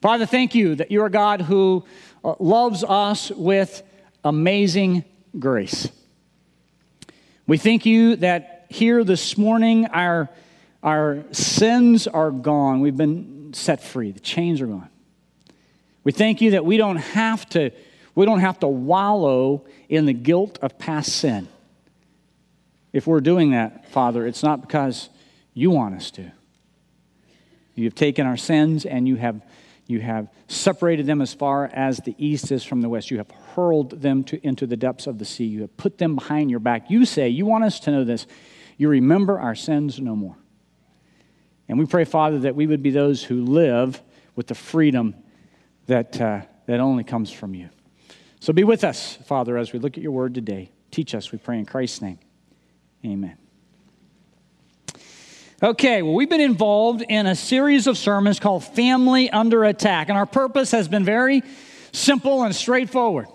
Father, thank you that you are God who uh, loves us with amazing grace. We thank you that here this morning our, our sins are gone. We've been set free, the chains are gone. We thank you that we don't have to, we don't have to wallow in the guilt of past sin. If we're doing that, Father, it's not because you want us to. You have taken our sins and you have, you have separated them as far as the east is from the west. You have hurled them to, into the depths of the sea. You have put them behind your back. You say, you want us to know this. You remember our sins no more. And we pray, Father, that we would be those who live with the freedom that, uh, that only comes from you. So be with us, Father, as we look at your word today. Teach us, we pray in Christ's name. Amen. Okay, well, we've been involved in a series of sermons called Family Under Attack, and our purpose has been very simple and straightforward.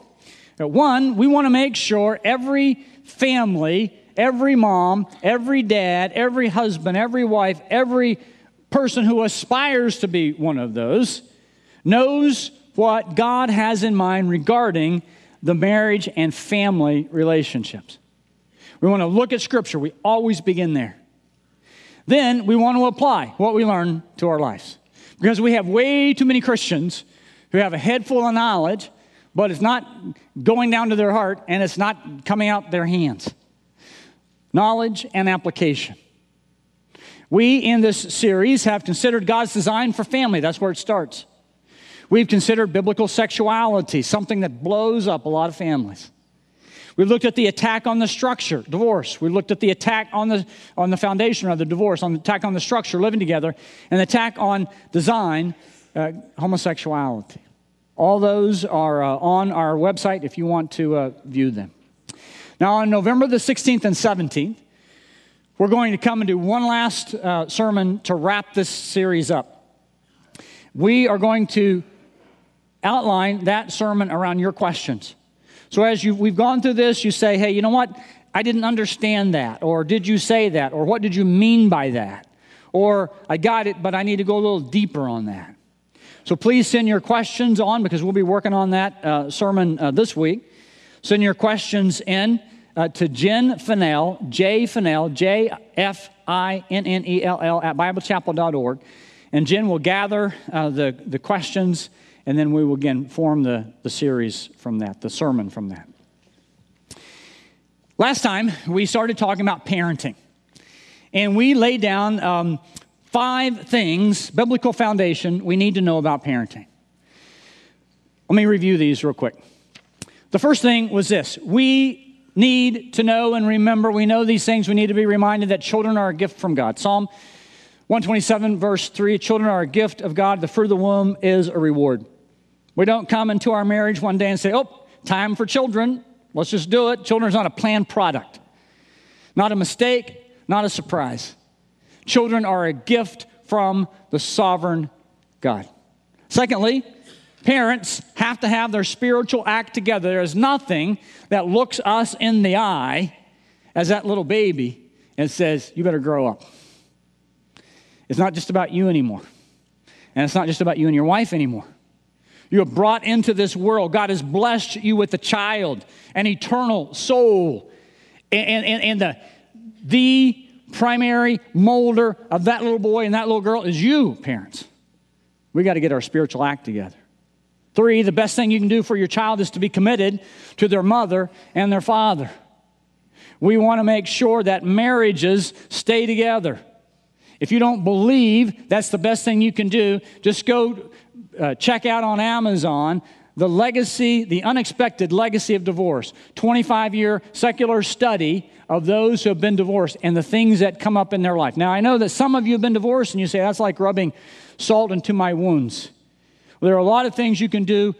Uh, one, we want to make sure every family, every mom, every dad, every husband, every wife, every person who aspires to be one of those knows what God has in mind regarding the marriage and family relationships. We want to look at Scripture. We always begin there. Then we want to apply what we learn to our lives. Because we have way too many Christians who have a head full of knowledge, but it's not going down to their heart and it's not coming out their hands. Knowledge and application. We, in this series, have considered God's design for family. That's where it starts. We've considered biblical sexuality, something that blows up a lot of families. We looked at the attack on the structure, divorce. We looked at the attack on the, on the foundation of the divorce, on the attack on the structure, living together, and the attack on design, uh, homosexuality. All those are uh, on our website if you want to uh, view them. Now, on November the 16th and 17th, we're going to come and do one last uh, sermon to wrap this series up. We are going to outline that sermon around your questions. So as you, we've gone through this, you say, hey, you know what? I didn't understand that. Or did you say that? Or what did you mean by that? Or I got it, but I need to go a little deeper on that. So please send your questions on because we'll be working on that uh, sermon uh, this week. Send your questions in uh, to Jen Finnell, J Finnell, J F I N N E L L, at BibleChapel.org. And Jen will gather uh, the, the questions and then we will again form the, the series from that, the sermon from that. Last time, we started talking about parenting. And we laid down um, five things, biblical foundation, we need to know about parenting. Let me review these real quick. The first thing was this we need to know and remember, we know these things, we need to be reminded that children are a gift from God. Psalm 127, verse 3 Children are a gift of God, the fruit of the womb is a reward. We don't come into our marriage one day and say, oh, time for children. Let's just do it. Children is not a planned product, not a mistake, not a surprise. Children are a gift from the sovereign God. Secondly, parents have to have their spiritual act together. There is nothing that looks us in the eye as that little baby and says, You better grow up. It's not just about you anymore. And it's not just about you and your wife anymore. You are brought into this world. God has blessed you with a child, an eternal soul. And, and, and the, the primary molder of that little boy and that little girl is you, parents. We got to get our spiritual act together. Three, the best thing you can do for your child is to be committed to their mother and their father. We want to make sure that marriages stay together. If you don't believe that's the best thing you can do, just go uh, check out on Amazon the legacy, the unexpected legacy of divorce. 25 year secular study of those who have been divorced and the things that come up in their life. Now, I know that some of you have been divorced and you say, that's like rubbing salt into my wounds. Well, there are a lot of things you can do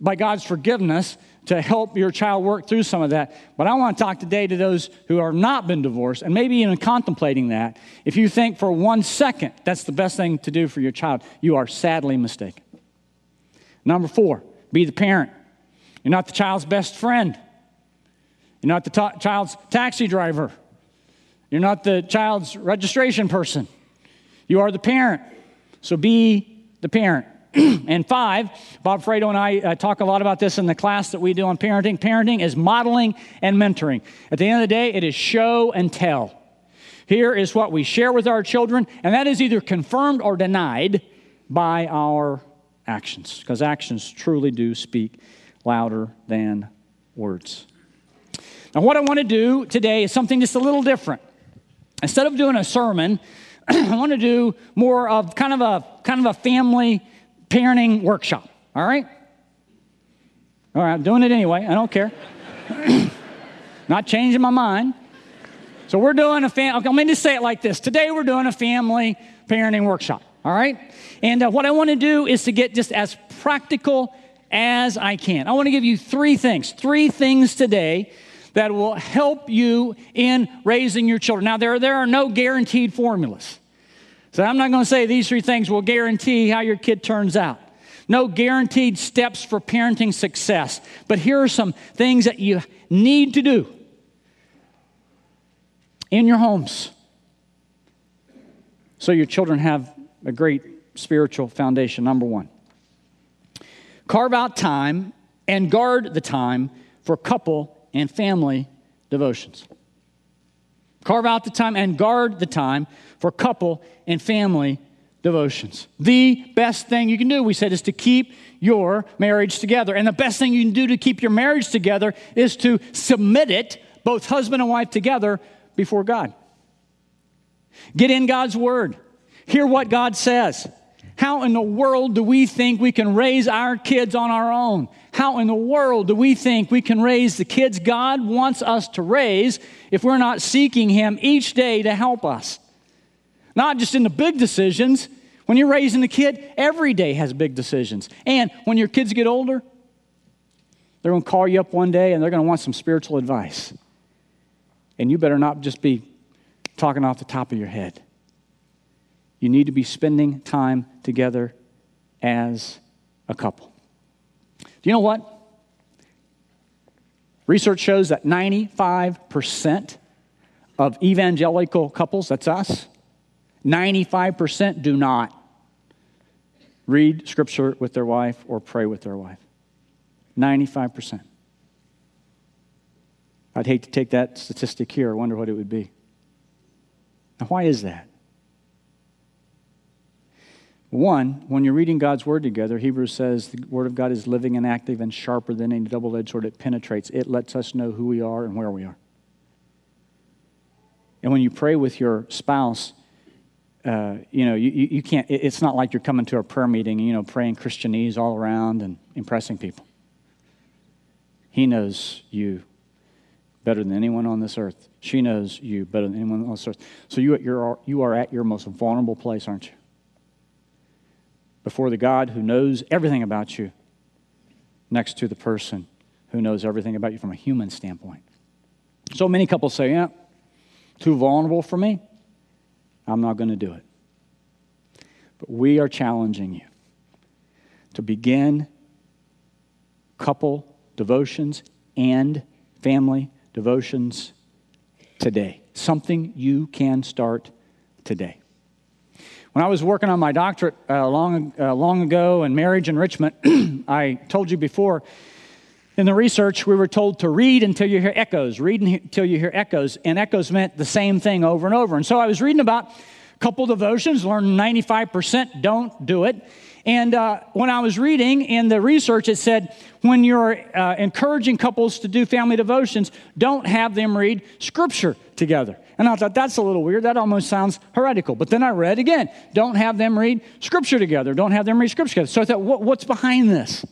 by God's forgiveness to help your child work through some of that. But I want to talk today to those who have not been divorced and maybe even contemplating that. If you think for one second that's the best thing to do for your child, you are sadly mistaken. Number four, be the parent. You're not the child's best friend. You're not the child's taxi driver. You're not the child's registration person. You are the parent. So be the parent. and five, Bob Fredo and I uh, talk a lot about this in the class that we do on parenting. Parenting is modeling and mentoring. At the end of the day, it is show and tell. Here is what we share with our children, and that is either confirmed or denied by our actions, because actions truly do speak louder than words. Now, what I want to do today is something just a little different. Instead of doing a sermon, I want to do more of kind of a kind of a family parenting workshop. All right? All right, I'm doing it anyway. I don't care. Not changing my mind. So we're doing a family. Okay, let me just say it like this. Today we're doing a family parenting workshop. All right? And uh, what I want to do is to get just as practical as I can. I want to give you three things. Three things today that will help you in raising your children. Now, there, there are no guaranteed formulas. So I'm not going to say these three things will guarantee how your kid turns out. No guaranteed steps for parenting success. But here are some things that you need to do in your homes so your children have a great spiritual foundation. Number one, carve out time and guard the time for couple and family devotions. Carve out the time and guard the time for couple and family devotions. The best thing you can do, we said, is to keep your marriage together. And the best thing you can do to keep your marriage together is to submit it, both husband and wife together, before God. Get in God's word, hear what God says. How in the world do we think we can raise our kids on our own? How in the world do we think we can raise the kids God wants us to raise if we're not seeking Him each day to help us? Not just in the big decisions. When you're raising a kid, every day has big decisions. And when your kids get older, they're going to call you up one day and they're going to want some spiritual advice. And you better not just be talking off the top of your head. You need to be spending time together as a couple. Do you know what? Research shows that 95% of evangelical couples, that's us, 95% do not read scripture with their wife or pray with their wife. 95%. I'd hate to take that statistic here. I wonder what it would be. Now, why is that? One, when you're reading God's word together, Hebrews says the word of God is living and active and sharper than any double edged sword. It penetrates, it lets us know who we are and where we are. And when you pray with your spouse, uh, you know, you, you can't, it's not like you're coming to a prayer meeting, you know, praying Christianese all around and impressing people. He knows you better than anyone on this earth. She knows you better than anyone on this earth. So you, you're, you are at your most vulnerable place, aren't you? Before the God who knows everything about you next to the person who knows everything about you from a human standpoint. So many couples say, Yeah, too vulnerable for me. I'm not going to do it. But we are challenging you to begin couple devotions and family devotions today. Something you can start today. When I was working on my doctorate uh, long, uh, long ago in marriage enrichment, I told you before, in the research, we were told to read until you hear echoes, read until you hear echoes, and echoes meant the same thing over and over. And so I was reading about a couple devotions, learned 95% don't do it. And uh, when I was reading in the research, it said when you're uh, encouraging couples to do family devotions, don't have them read scripture together. And I thought, that's a little weird. That almost sounds heretical. But then I read again, don't have them read scripture together. Don't have them read scripture together. So I thought, what, what's behind this?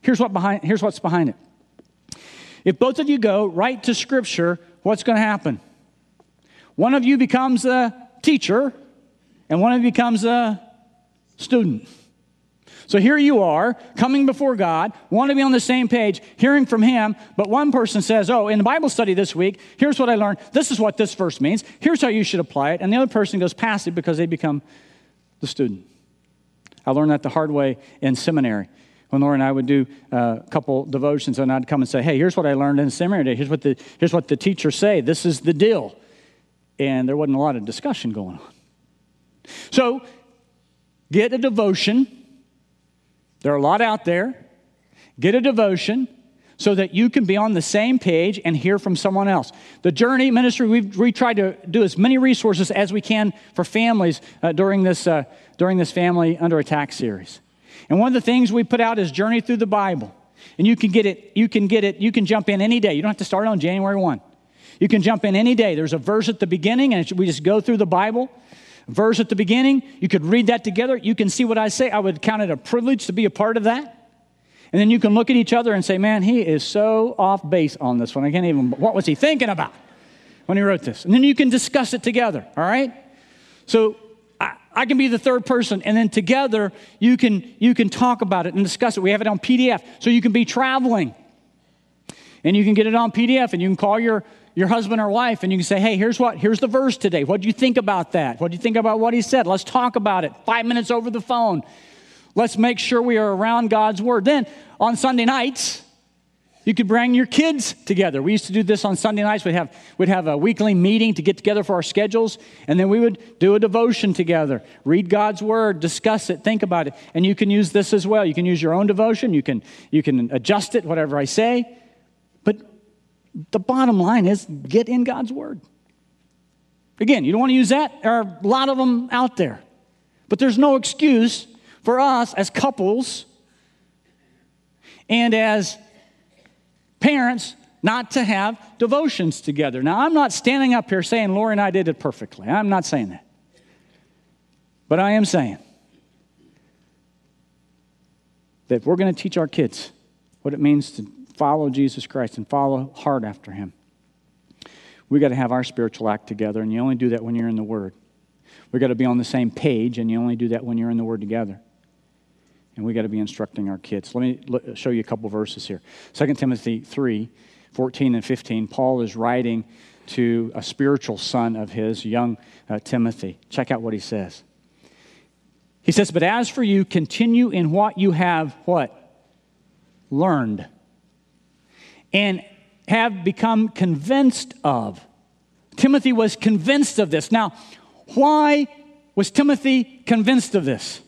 Here's, what behind, here's what's behind it. If both of you go right to scripture, what's going to happen? One of you becomes a teacher, and one of you becomes a student. So here you are, coming before God, want to be on the same page, hearing from Him, but one person says, Oh, in the Bible study this week, here's what I learned. This is what this verse means. Here's how you should apply it. And the other person goes passive because they become the student. I learned that the hard way in seminary. When Lori and I would do a couple devotions, and I'd come and say, Hey, here's what I learned in seminary today. Here's what the, here's what the teachers say. This is the deal. And there wasn't a lot of discussion going on. So, get a devotion There are a lot out there. Get a devotion so that you can be on the same page and hear from someone else. The Journey Ministry, we've we tried to do as many resources as we can for families uh, during, this, uh, during this Family Under Attack series. And one of the things we put out is Journey Through the Bible. And you can get it, you can get it, you can jump in any day. You don't have to start on January 1. You can jump in any day. There's a verse at the beginning, and we just go through the Bible. Verse at the beginning, you could read that together. You can see what I say. I would count it a privilege to be a part of that. And then you can look at each other and say, man, he is so off base on this one. I can't even, what was he thinking about when he wrote this? And then you can discuss it together, all right? So I, I can be the third person, and then together you can, you can talk about it and discuss it. We have it on PDF, so you can be traveling. And you can get it on PDF, and you can call your, your husband or wife, and you can say, hey, here's what, here's the verse today. What do you think about that? What do you think about what he said? Let's talk about it. Five minutes over the phone. Let's make sure we are around God's Word. Then on Sunday nights, you could bring your kids together. We used to do this on Sunday nights. We'd have, we'd have a weekly meeting to get together for our schedules, and then we would do a devotion together, read God's Word, discuss it, think about it. And you can use this as well. You can use your own devotion, you can, you can adjust it, whatever I say. The bottom line is get in God's Word. Again, you don't want to use that. There are a lot of them out there. But there's no excuse for us as couples and as parents not to have devotions together. Now, I'm not standing up here saying Lori and I did it perfectly. I'm not saying that. But I am saying that if we're going to teach our kids what it means to follow Jesus Christ and follow hard after Him, we got to have our spiritual act together, and you only do that when you're in the Word. We got to be on the same page, and you only do that when you're in the Word together and we got to be instructing our kids. Let me show you a couple verses here. 2 Timothy 3 14 and 15. Paul is writing to a spiritual son of his, young uh, Timothy. Check out what he says. He says, But as for you, continue in what you have what? Learned. And have become convinced of. Timothy was convinced of this. Now, why was Timothy convinced of this?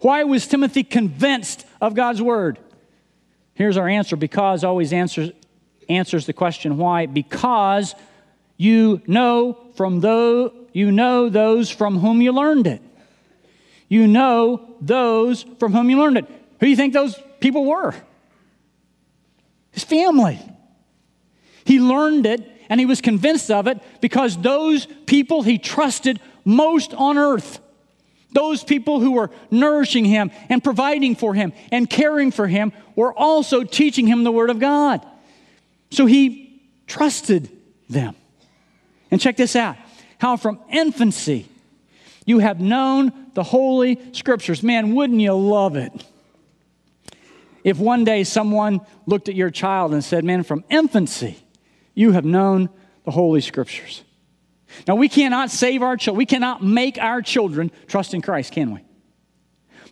Why was Timothy convinced of God's word? Here's our answer because always answers, answers the question why. Because you know from those you know those from whom you learned it. You know those from whom you learned it. Who do you think those people were? His family. He learned it and he was convinced of it because those people he trusted most on earth those people who were nourishing him and providing for him and caring for him were also teaching him the Word of God. So he trusted them. And check this out how from infancy you have known the Holy Scriptures. Man, wouldn't you love it? If one day someone looked at your child and said, Man, from infancy, you have known the Holy Scriptures. Now, we cannot save our children, we cannot make our children trust in Christ, can we?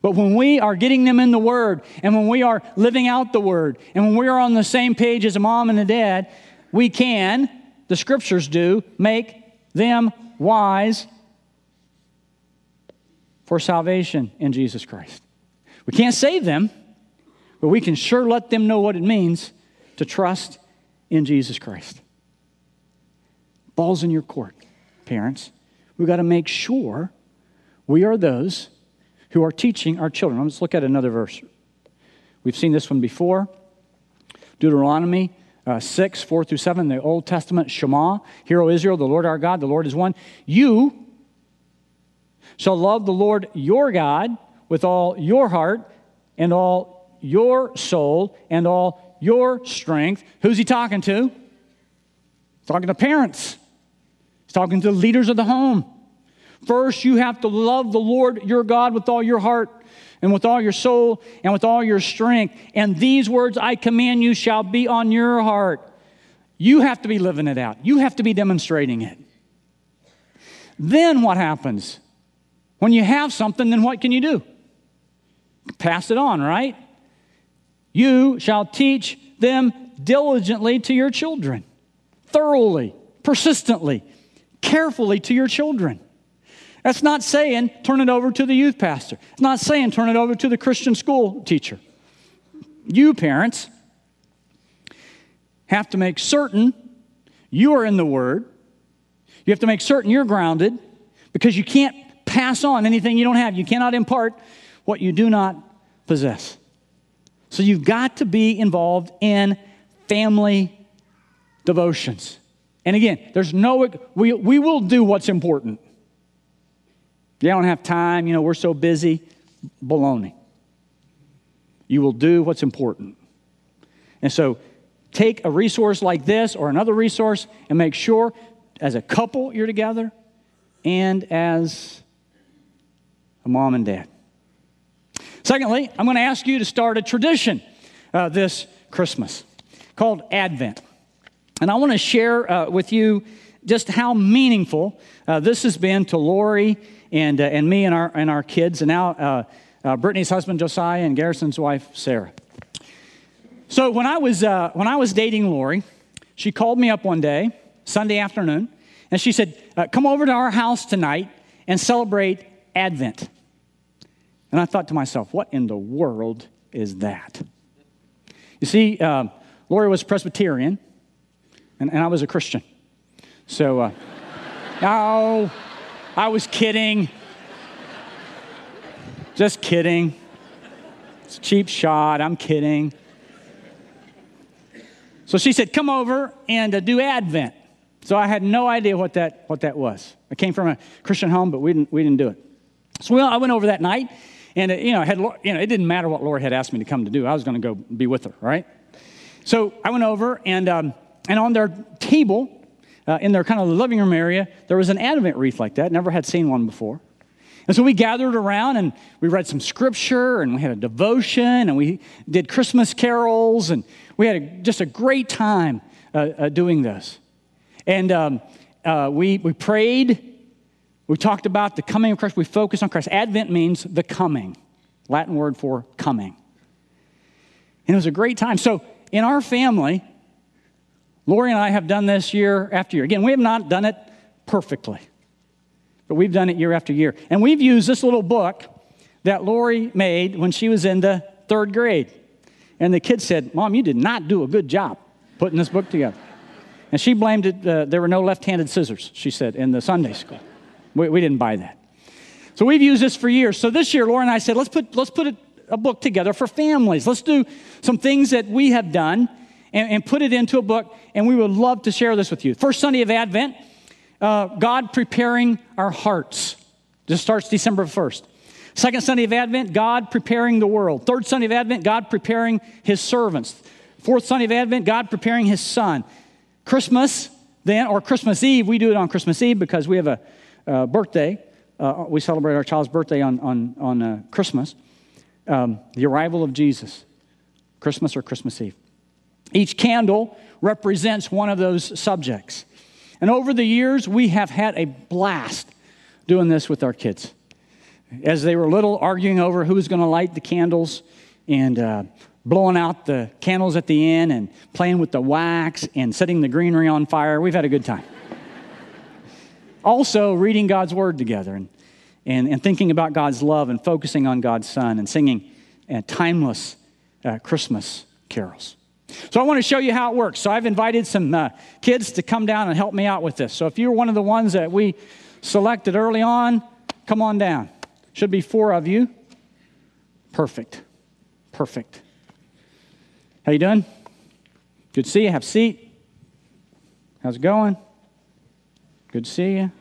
But when we are getting them in the Word, and when we are living out the Word, and when we are on the same page as a mom and a dad, we can, the scriptures do, make them wise for salvation in Jesus Christ. We can't save them, but we can sure let them know what it means to trust in Jesus Christ. Ball's in your court parents, we've got to make sure we are those who are teaching our children. Let's look at another verse. We've seen this one before Deuteronomy uh, 6, 4 through 7, the Old Testament Shema. Hear, O Israel, the Lord our God, the Lord is one. You shall love the Lord your God with all your heart and all your soul and all your strength. Who's he talking to? He's talking to parents. He's talking to leaders of the home. First, you have to love the Lord your God with all your heart and with all your soul and with all your strength. And these words I command you shall be on your heart. You have to be living it out, you have to be demonstrating it. Then what happens? When you have something, then what can you do? Pass it on, right? You shall teach them diligently to your children, thoroughly, persistently, carefully to your children. That's not saying turn it over to the youth pastor. It's not saying turn it over to the Christian school teacher. You, parents, have to make certain you are in the Word. You have to make certain you're grounded because you can't pass on anything you don't have. You cannot impart what you do not possess. So you've got to be involved in family devotions. And again, there's no, we, we will do what's important. You don't have time, you know, we're so busy. Baloney. You will do what's important. And so take a resource like this or another resource and make sure as a couple you're together and as a mom and dad. Secondly, I'm going to ask you to start a tradition uh, this Christmas called Advent. And I want to share uh, with you just how meaningful uh, this has been to Lori and, uh, and me and our, and our kids, and now uh, uh, Brittany's husband Josiah and Garrison's wife Sarah. So when I was, when I was dating Lori, she called me up one day, Sunday afternoon, and she said, Come over to our house tonight and celebrate Advent. And I thought to myself, what in the world is that? You see, uh, Lori was Presbyterian, and, and, I was a Christian. So, uh, no, I was kidding. Just kidding. It's a cheap shot. I'm kidding. So she said, Come over and uh, do Advent. So I had no idea what that, what that was. I came from a Christian home, but we didn't, we didn't do it. So we, I went over that night, and it, you know, had, you know, it didn't matter what Lori had asked me to come to do. I was going to go be with her, right? So I went over, and, um, and on their table, uh, in their kind of living room area, there was an Advent wreath like that. Never had seen one before. And so we gathered around and we read some scripture and we had a devotion and we did Christmas carols and we had a, just a great time uh, uh, doing this. And um, uh, we, we prayed we talked about the coming of Christ. We focus on Christ. Advent means the coming, Latin word for coming. And it was a great time. So, in our family, Lori and I have done this year after year. Again, we have not done it perfectly, but we've done it year after year. And we've used this little book that Lori made when she was in the third grade. And the kids said, Mom, you did not do a good job putting this book together. And she blamed it, uh, there were no left handed scissors, she said, in the Sunday school. We, we didn't buy that. So we've used this for years. So this year, Lori and I said, let's put, let's put a, a book together for families. Let's do some things that we have done and, and, put it into a book, and we would love to share this with you. First Sunday of Advent, uh, God preparing our hearts. This starts December 1st. Second Sunday of Advent, God preparing the world. Third Sunday of Advent, God preparing his servants. Fourth Sunday of Advent, God preparing his son. Christmas, then, or Christmas Eve, we do it on Christmas Eve because we have a uh, birthday. Uh, we celebrate our child's birthday on, on, on uh, Christmas. Um, the arrival of Jesus, Christmas or Christmas Eve. Each candle represents one of those subjects. And over the years, we have had a blast doing this with our kids. As they were little, arguing over who was going to light the candles and uh, blowing out the candles at the end and playing with the wax and setting the greenery on fire. We've had a good time also reading God's word together and, and, and thinking about God's love and focusing on God's Son and singing uh, timeless uh, Christmas carols. So I want to show you how it works. So I've invited some uh, kids to come down and help me out with this. So if you're one of the ones that we selected early on, come on down. Should be four of you. Perfect. Perfect. How you doing? Good to see you. Have a seat. How's it going? Good to see you.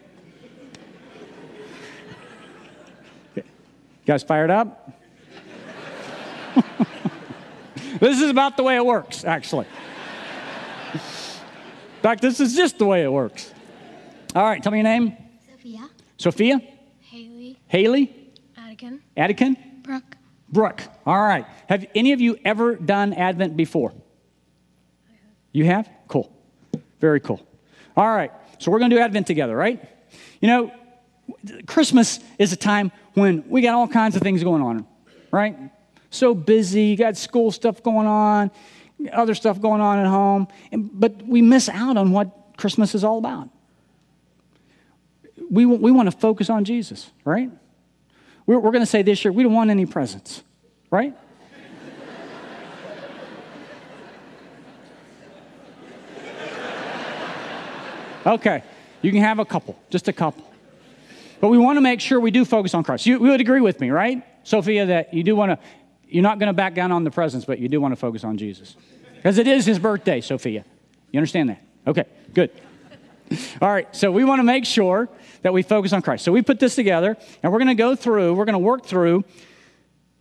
Guys fired up? this is about the way it works, actually. In fact, this is just the way it works. All right, tell me your name. Sophia. Sophia? Haley. Haley? Attican. Attican? Brooke. Brooke. All right. Have any of you ever done Advent before? You have? Cool. Very cool. All right. So we're going to do Advent together, right? You know, Christmas is a time when we got all kinds of things going on, right? So busy, you got school stuff going on, other stuff going on at home, and, but we miss out on what Christmas is all about. we, we want to focus on Jesus, right? We're, we're going to say this year, we don't want any presents, right? okay, you can have a couple, just a couple. But we want to make sure we do focus on Christ. You, you would agree with me, right, Sophia, that you do want to, you're not going to back down on the presents, but you do want to focus on Jesus. Because it is his birthday, Sophia. You understand that? Okay, good. All right, so we want to make sure that we focus on Christ. So we put this together, and we're going to go through, we're going to work through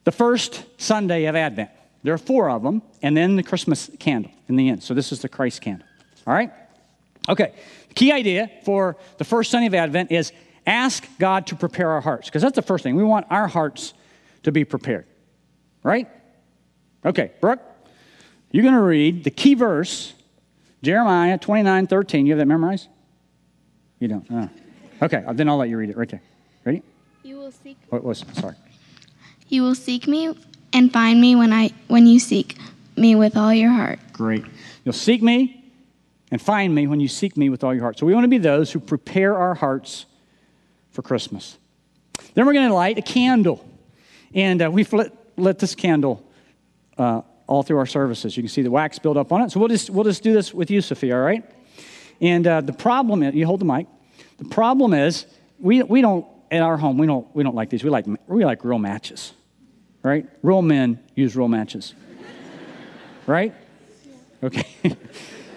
the first Sunday of Advent. There are four of them, and then the Christmas candle in the end. So this is the Christ candle. All right? Okay, key idea for the first Sunday of Advent is ask God to prepare our hearts, because that's the first thing. We want our hearts to be prepared. Right? Okay, Brooke, you're going to read the key verse, Jeremiah 29 13. You have that memorized? You don't? Oh. Okay, uh, then I'll let you read it right there. Ready? You will seek. What was? Sorry. You will seek me and find me when I when you seek me with all your heart. Great. You'll seek me and find me when you seek me with all your heart. So we want to be those who prepare our hearts for Christmas. Then we're going to light a candle, and uh, we've lit, lit this candle uh, all through our services. You can see the wax build up on it. So we'll just we'll just do this with you, Sophia. All right. And uh, the problem is, you hold the mic. The problem is, we, we don't, at our home, we don't, we don't like these. We like, we like real matches, right? Real men use real matches, right? Okay.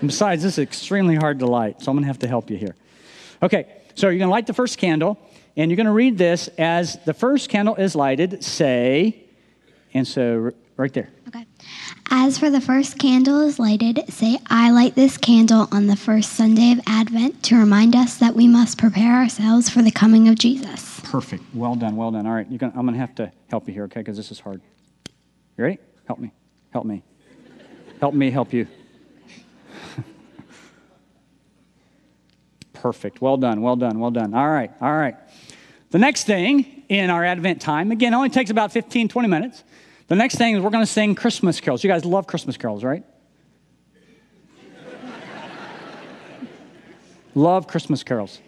besides, this is extremely hard to light, so I'm going to have to help you here. Okay, so you're going to light the first candle, and you're going to read this as the first candle is lighted, say, and so right there. Okay. As for the first candle is lighted, say, I light this candle on the first Sunday of Advent to remind us that we must prepare ourselves for the coming of Jesus. Perfect. Well done. Well done. All right. Gonna, I'm going to have to help you here, okay? Because this is hard. You ready? Help me. Help me. help me help you. Perfect. Well done. Well done. Well done. All right. All right. The next thing in our Advent time, again, only takes about 15, 20 minutes. The next thing is we're going to sing Christmas carols. You guys love Christmas carols, right? love Christmas carols,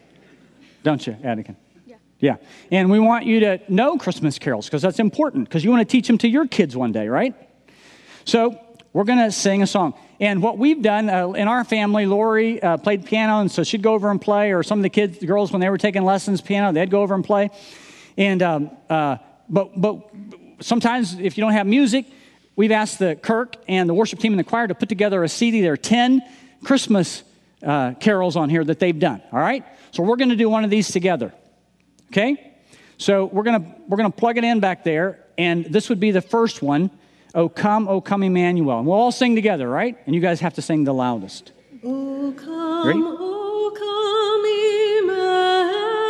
don't you, Anakin? Yeah. Yeah. And we want you to know Christmas carols because that's important because you want to teach them to your kids one day, right? So we're going to sing a song. And what we've done uh, in our family, Lori uh, played piano, and so she'd go over and play, or some of the kids, the girls, when they were taking lessons piano, they'd go over and play. And um, uh, but but sometimes if you don't have music, we've asked the Kirk and the worship team and the choir to put together a CD. There are 10 Christmas uh, carols on here that they've done. All right? So we're going to do one of these together. Okay? So we're going to we're going to plug it in back there, and this would be the first one. Oh come, oh come, Emmanuel. And we'll all sing together, right? And you guys have to sing the loudest. Oh come, Ready? oh come, Emmanuel.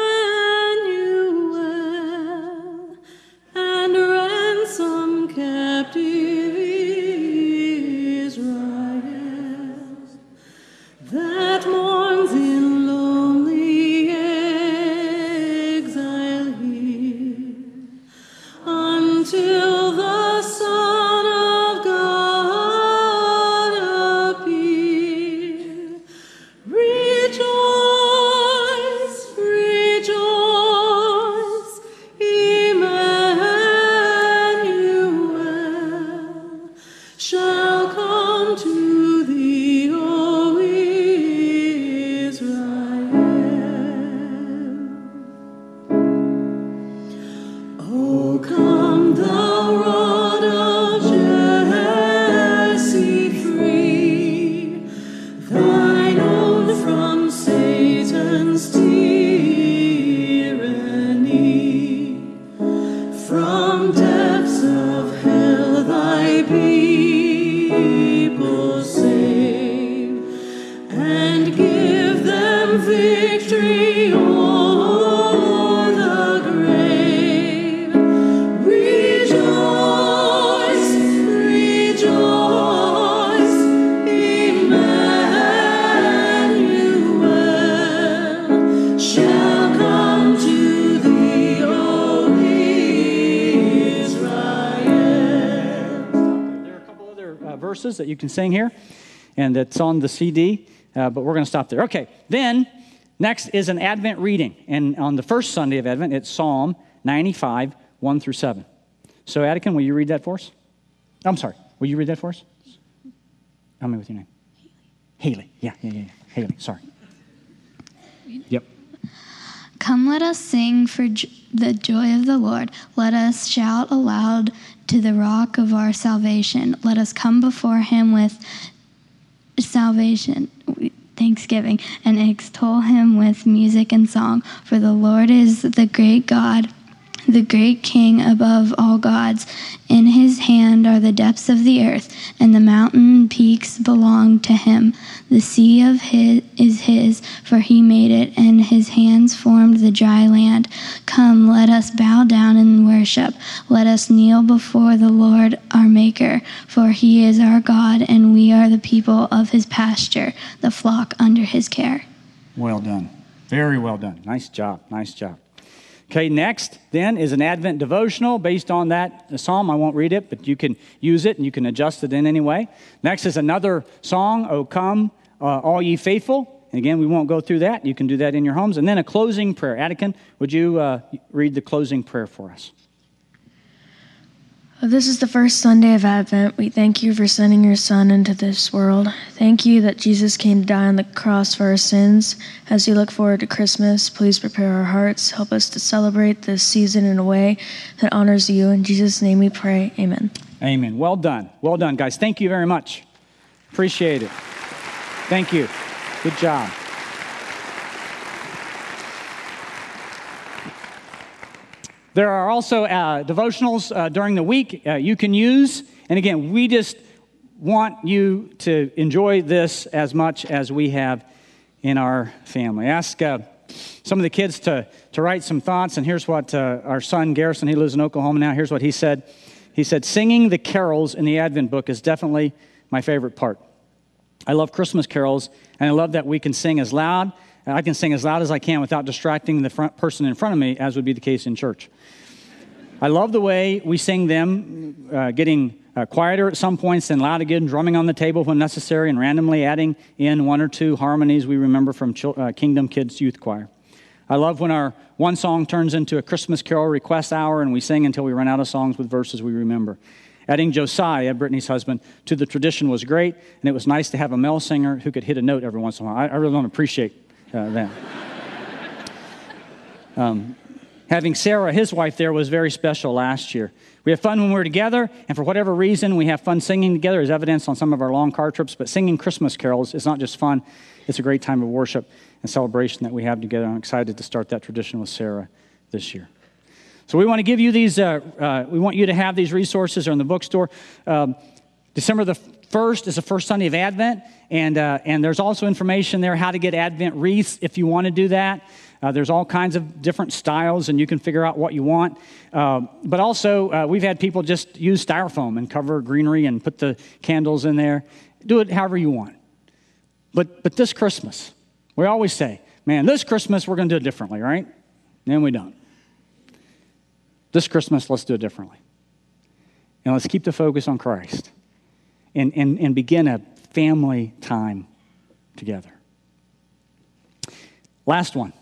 Verses that you can sing here, and it's on the CD, uh, but we're going to stop there. Okay, then Next is an Advent reading. And on the first Sunday of Advent, it's Psalm 95, 1 through 7. So, Attican, will you read that for us? I'm sorry. Will you read that for us? Help me with your name. Haley. Yeah, yeah, yeah, yeah. Haley. Sorry. Yep. Come, let us sing for the joy of the Lord. Let us shout aloud to the rock of our salvation. Let us come before him with salvation, thanksgiving, and extol him with music and song. For the Lord is the great God the great king above all gods. In his hand are the depths of the earth, and the mountain peaks belong to him. The sea of his is his, for he made it, and his hands formed the dry land. Come, let us bow down and worship. Let us kneel before the Lord our Maker, for he is our God, and we are the people of his pasture, the flock under his care. Well done. Very well done. Nice job. Nice job. Okay, next then is an Advent devotional based on that psalm. I won't read it, but you can use it and you can adjust it in any way. Next is another song, O Come, uh, All Ye Faithful. And again, we won't go through that. You can do that in your homes. And then a closing prayer. Attican, would you uh, read the closing prayer for us? This is the first Sunday of Advent. We thank you for sending your Son into this world. Thank you that Jesus came to die on the cross for our sins. As we look forward to Christmas, please prepare our hearts. Help us to celebrate this season in a way that honors you. In Jesus' name we pray. Amen. Amen. Well done. Well done, guys. Thank you very much. Appreciate it. Thank you. Good job. There are also uh, devotionals uh, during the week uh, you can use. And again, we just want you to enjoy this as much as we have in our family. Ask uh, some of the kids to, to write some thoughts. And here's what uh, our son Garrison, he lives in Oklahoma now, here's what he said. He said, Singing the carols in the Advent book is definitely my favorite part. I love Christmas carols, and I love that we can sing as loud. I can sing as loud as I can without distracting the front person in front of me, as would be the case in church. I love the way we sing them, uh, getting uh, quieter at some points and loud again, drumming on the table when necessary, and randomly adding in one or two harmonies we remember from Ch- uh, Kingdom Kids Youth Choir. I love when our one song turns into a Christmas carol request hour and we sing until we run out of songs with verses we remember. Adding Josiah, Brittany's husband, to the tradition was great, and it was nice to have a male singer who could hit a note every once in a while. I, I really don't appreciate uh, um, Having Sarah, his wife, there was very special last year. We have fun when we're together, and for whatever reason, we have fun singing together, as evidenced on some of our long car trips. But singing Christmas carols is not just fun, it's a great time of worship and celebration that we have together. I'm excited to start that tradition with Sarah this year. So we want to give you these, uh, uh, we want you to have these resources are in the bookstore. Um, December the 1st is the first Sunday of Advent, and, uh, and there's also information there how to get Advent wreaths if you want to do that. Uh, there's all kinds of different styles, and you can figure out what you want. Uh, but also, uh, we've had people just use styrofoam and cover greenery and put the candles in there. Do it however you want. But, but this Christmas, we always say, man, this Christmas we're going to do it differently, right? And we don't. This Christmas, let's do it differently. And let's keep the focus on Christ and, and, and begin a family time together. Last one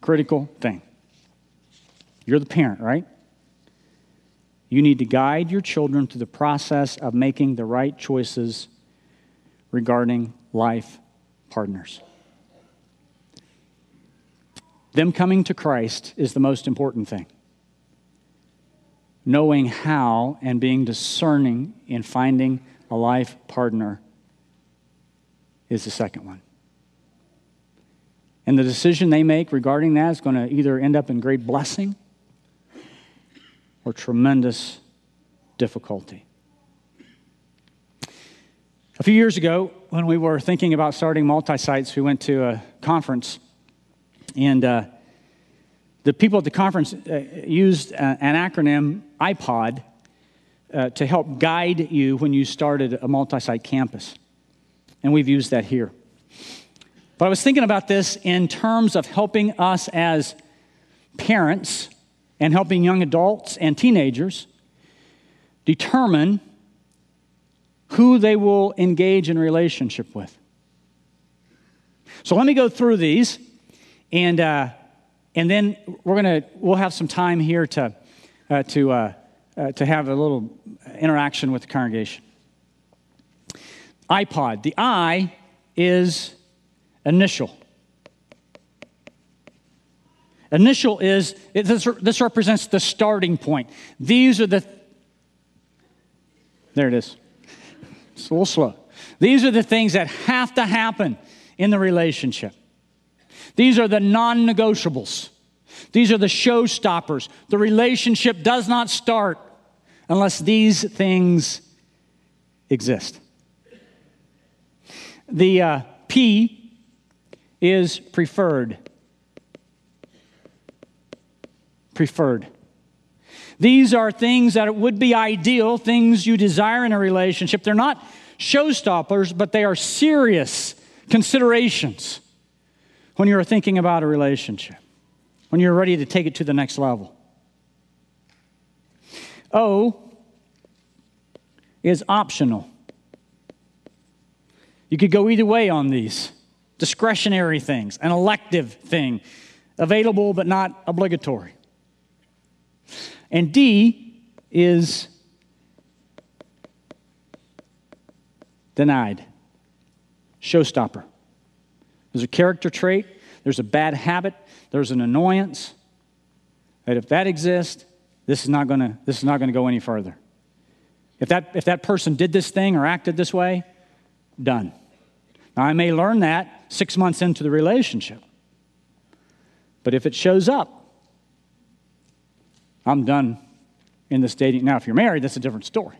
critical thing. You're the parent, right? You need to guide your children through the process of making the right choices regarding life partners. Them coming to Christ is the most important thing. Knowing how and being discerning in finding a life partner is the second one. And the decision they make regarding that is going to either end up in great blessing or tremendous difficulty. A few years ago, when we were thinking about starting multi sites, we went to a conference, and uh, the people at the conference uh, used uh, an acronym, IPOD, uh, to help guide you when you started a multi site campus. And we've used that here. But I was thinking about this in terms of helping us as parents and helping young adults and teenagers determine who they will engage in relationship with. So let me go through these, and, uh, and then we're gonna, we'll have some time here to, uh, to, uh, uh, to have a little interaction with the congregation. iPod. The I is initial. Initial is, it, this, this represents the starting point. These are the, there it is. It's a little slow. These are the things that have to happen in the relationship. These are the non negotiables. These are the showstoppers. The relationship does not start unless these things exist. The uh, P is preferred. Preferred. These are things that would be ideal, things you desire in a relationship. They're not showstoppers, but they are serious considerations when you're thinking about a relationship, when you're ready to take it to the next level. O is optional. You could go either way on these discretionary things, an elective thing, available but not obligatory. And D is denied, showstopper. There's a character trait, there's a bad habit, there's an annoyance. That if that exists, this is not gonna, this is not gonna go any further. If that, if that person did this thing or acted this way, done. Now, I may learn that six months into the relationship. But if it shows up, I'm done in this dating. Now, if you're married, that's a different story.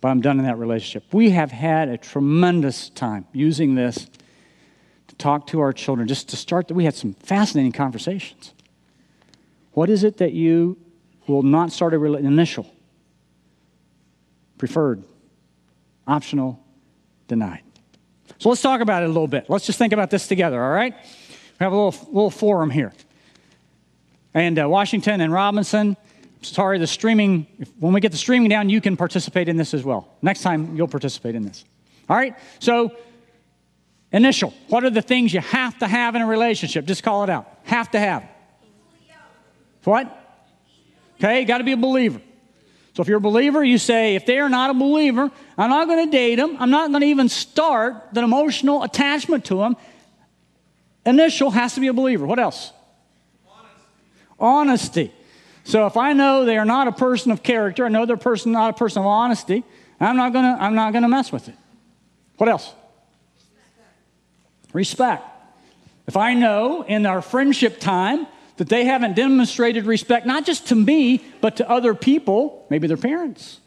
But I'm done in that relationship. We have had a tremendous time using this to talk to our children, just to start. We had some fascinating conversations. What is it that you will not start a rela- initial? Preferred, optional, denied. So let's talk about it a little bit. Let's just think about this together, all right? We have a little, little forum here. And uh, Washington and Robinson, sorry, the streaming, if, when we get the streaming down, you can participate in this as well. Next time, you'll participate in this. All right? So, initial. What are the things you have to have in a relationship? Just call it out. Have to have. What? Okay, got to be a believer. So if you're a believer, you say, if they are not a believer, I'm not going to date them. I'm not going to even start the emotional attachment to them. Initial has to be a believer. What else? Honesty. honesty. So if I know they are not a person of character, I know they're person not a person of honesty, I'm not gonna I'm not gonna mess with it. What else? Respect. Respect. If I know in our friendship time that they haven't demonstrated respect, not just to me, but to other people, maybe their parents,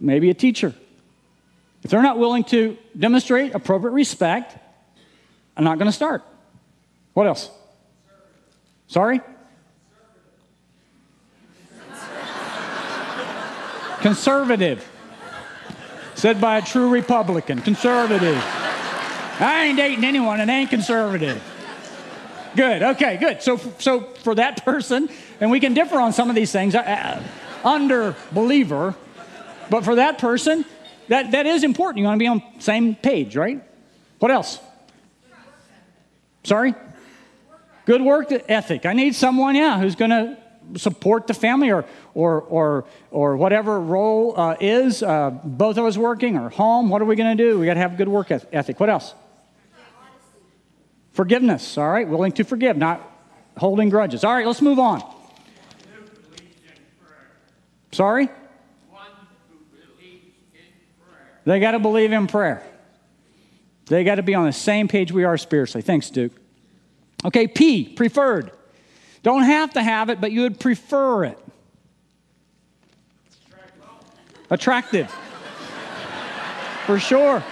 maybe a teacher. If they're not willing to demonstrate appropriate respect, I'm not going to start. What else? Sorry? Conservative. Said by a true Republican. Conservative. I ain't dating anyone and ain't conservative. Good. Okay. Good. So, so for that person, and we can differ on some of these things, uh, uh, under believer, but for that person, that, that is important. You want to be on same page, right? What else? Sorry? Good work ethic. I need someone, yeah, who's going to support the family or, or, or, or whatever role uh, is, uh, both of us working or home. What are we going to do? We got to have good work ethic. What else? Forgiveness, all right? Willing to forgive, not holding grudges. All right, let's move on. Sorry? They got to believe in prayer. They got to be on the same page we are spiritually. Thanks, Duke. Okay, P, preferred. Don't have to have it, but you would prefer it. Attractive. For sure.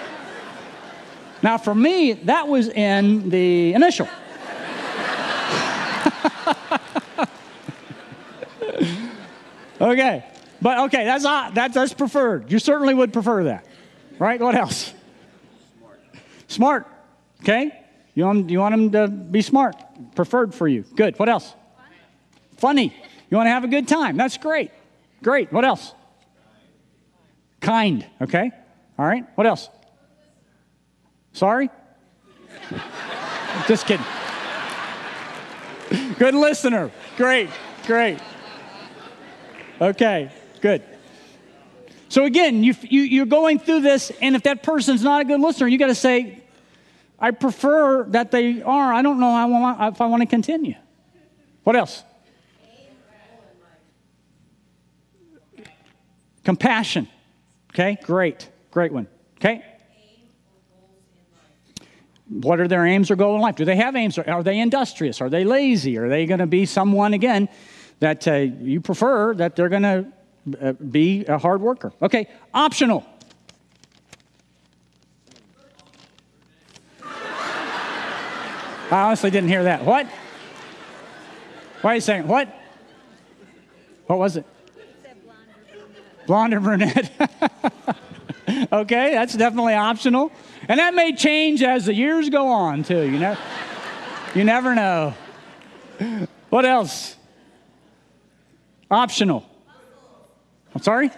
Now, for me, that was in the initial. okay, but okay, that's, uh, that's that's preferred. You certainly would prefer that, right? What else? Smart. Smart. Okay, you want you want them to be smart. Preferred for you. Good. What else? Funny. You want to have a good time. That's great. Great. What else? Kind. Okay. All right. What else? Sorry? Just kidding. Good listener. Great, great. Okay, good. So again, you, you, you're going through this, and if that person's not a good listener, you got to say, I prefer that they are. I don't know I want, if I want to continue. What else? Compassion. Okay, great. Great one. Okay? What are their aims or goals in life? Do they have aims? Are they industrious? Are they lazy? Are they going to be someone, again, that uh, you prefer that they're going to uh, be a hard worker? Okay, optional. I honestly didn't hear that. What? Why are you saying what? What was it? Blonde or brunette? okay, that's definitely optional. And that may change as the years go on, too. You know, you never know. What else? Optional. I'm sorry?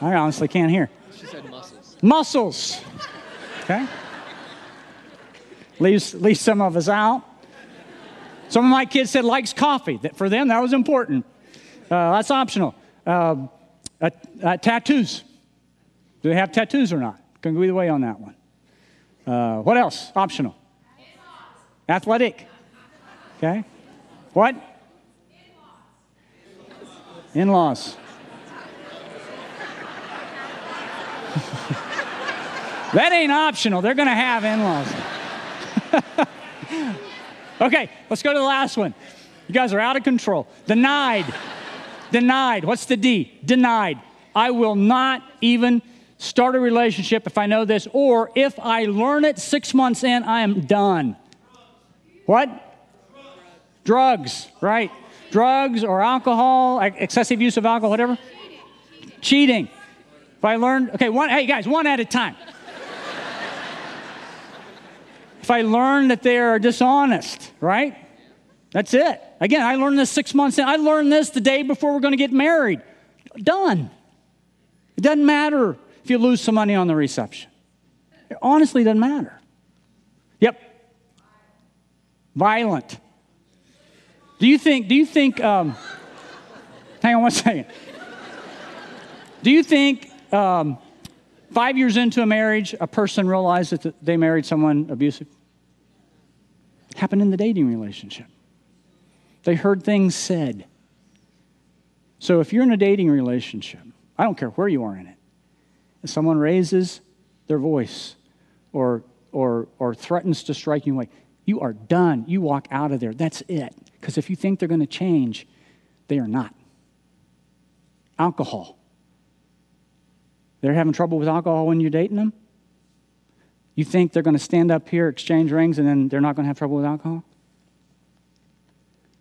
I honestly can't hear. She said muscles. Muscles. Okay? Leaves, leaves some of us out. Some of my kids said likes coffee. For them, that was important. Uh, that's optional. Uh, uh, uh, tattoos. Do they have tattoos or not? Can go either way on that one. Uh, what else? Optional. Athletic. Okay. What? In laws. that ain't optional. They're going to have in laws. okay, let's go to the last one. You guys are out of control. Denied. Denied. What's the D? Denied. I will not even start a relationship if I know this, or if I learn it six months in, I am done. What? Drugs, right? Drugs or alcohol, excessive use of alcohol, whatever. Cheating. If I learn, okay, one, hey guys, one at a time. If I learn that they are dishonest, right? That's it. Again, I learned this six months in. I learned this the day before we're going to get married. Done. It doesn't matter if you lose some money on the reception. It honestly doesn't matter. Yep. Violent. Do you think, do you think, um, hang on one second. Do you think um, five years into a marriage, a person realized that they married someone abusive? Happened in the dating relationship. They heard things said. So if you're in a dating relationship, I don't care where you are in it, if someone raises their voice or, or, or threatens to strike you away, you are done. You walk out of there. That's it. Because if you think they're going to change, they are not. Alcohol. They're having trouble with alcohol when you're dating them? You think they're going to stand up here, exchange rings, and then they're not going to have trouble with alcohol?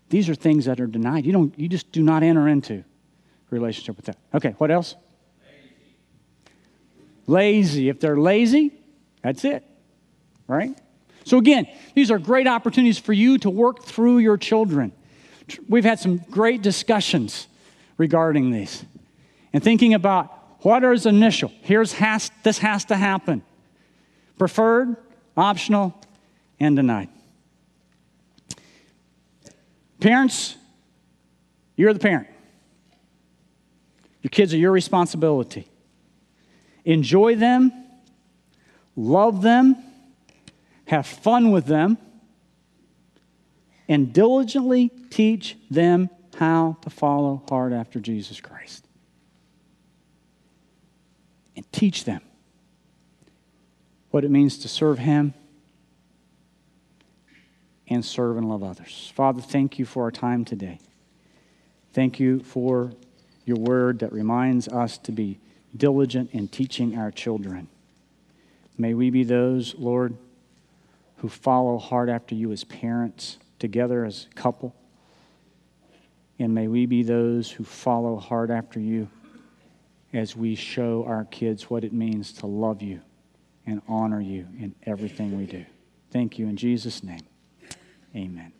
These are things that are denied. You, don't, you just do not enter into relationship with that. Okay, what else? Lazy. lazy. If they're lazy, that's it, right? So, again, these are great opportunities for you to work through your children. We've had some great discussions regarding these and thinking about what is initial? Here's has, this has to happen. Preferred, optional, and denied. Parents, you're the parent. Your kids are your responsibility. Enjoy them, love them, have fun with them, and diligently teach them how to follow hard after Jesus Christ and teach them what it means to serve Him and serve and love others. Father, thank you for our time today. Thank you for your word that reminds us to be diligent in teaching our children. May we be those, Lord, who follow hard after you as parents, together as a couple. And may we be those who follow hard after you as we show our kids what it means to love you and honor you in everything we do. Thank you in Jesus' name. Amen.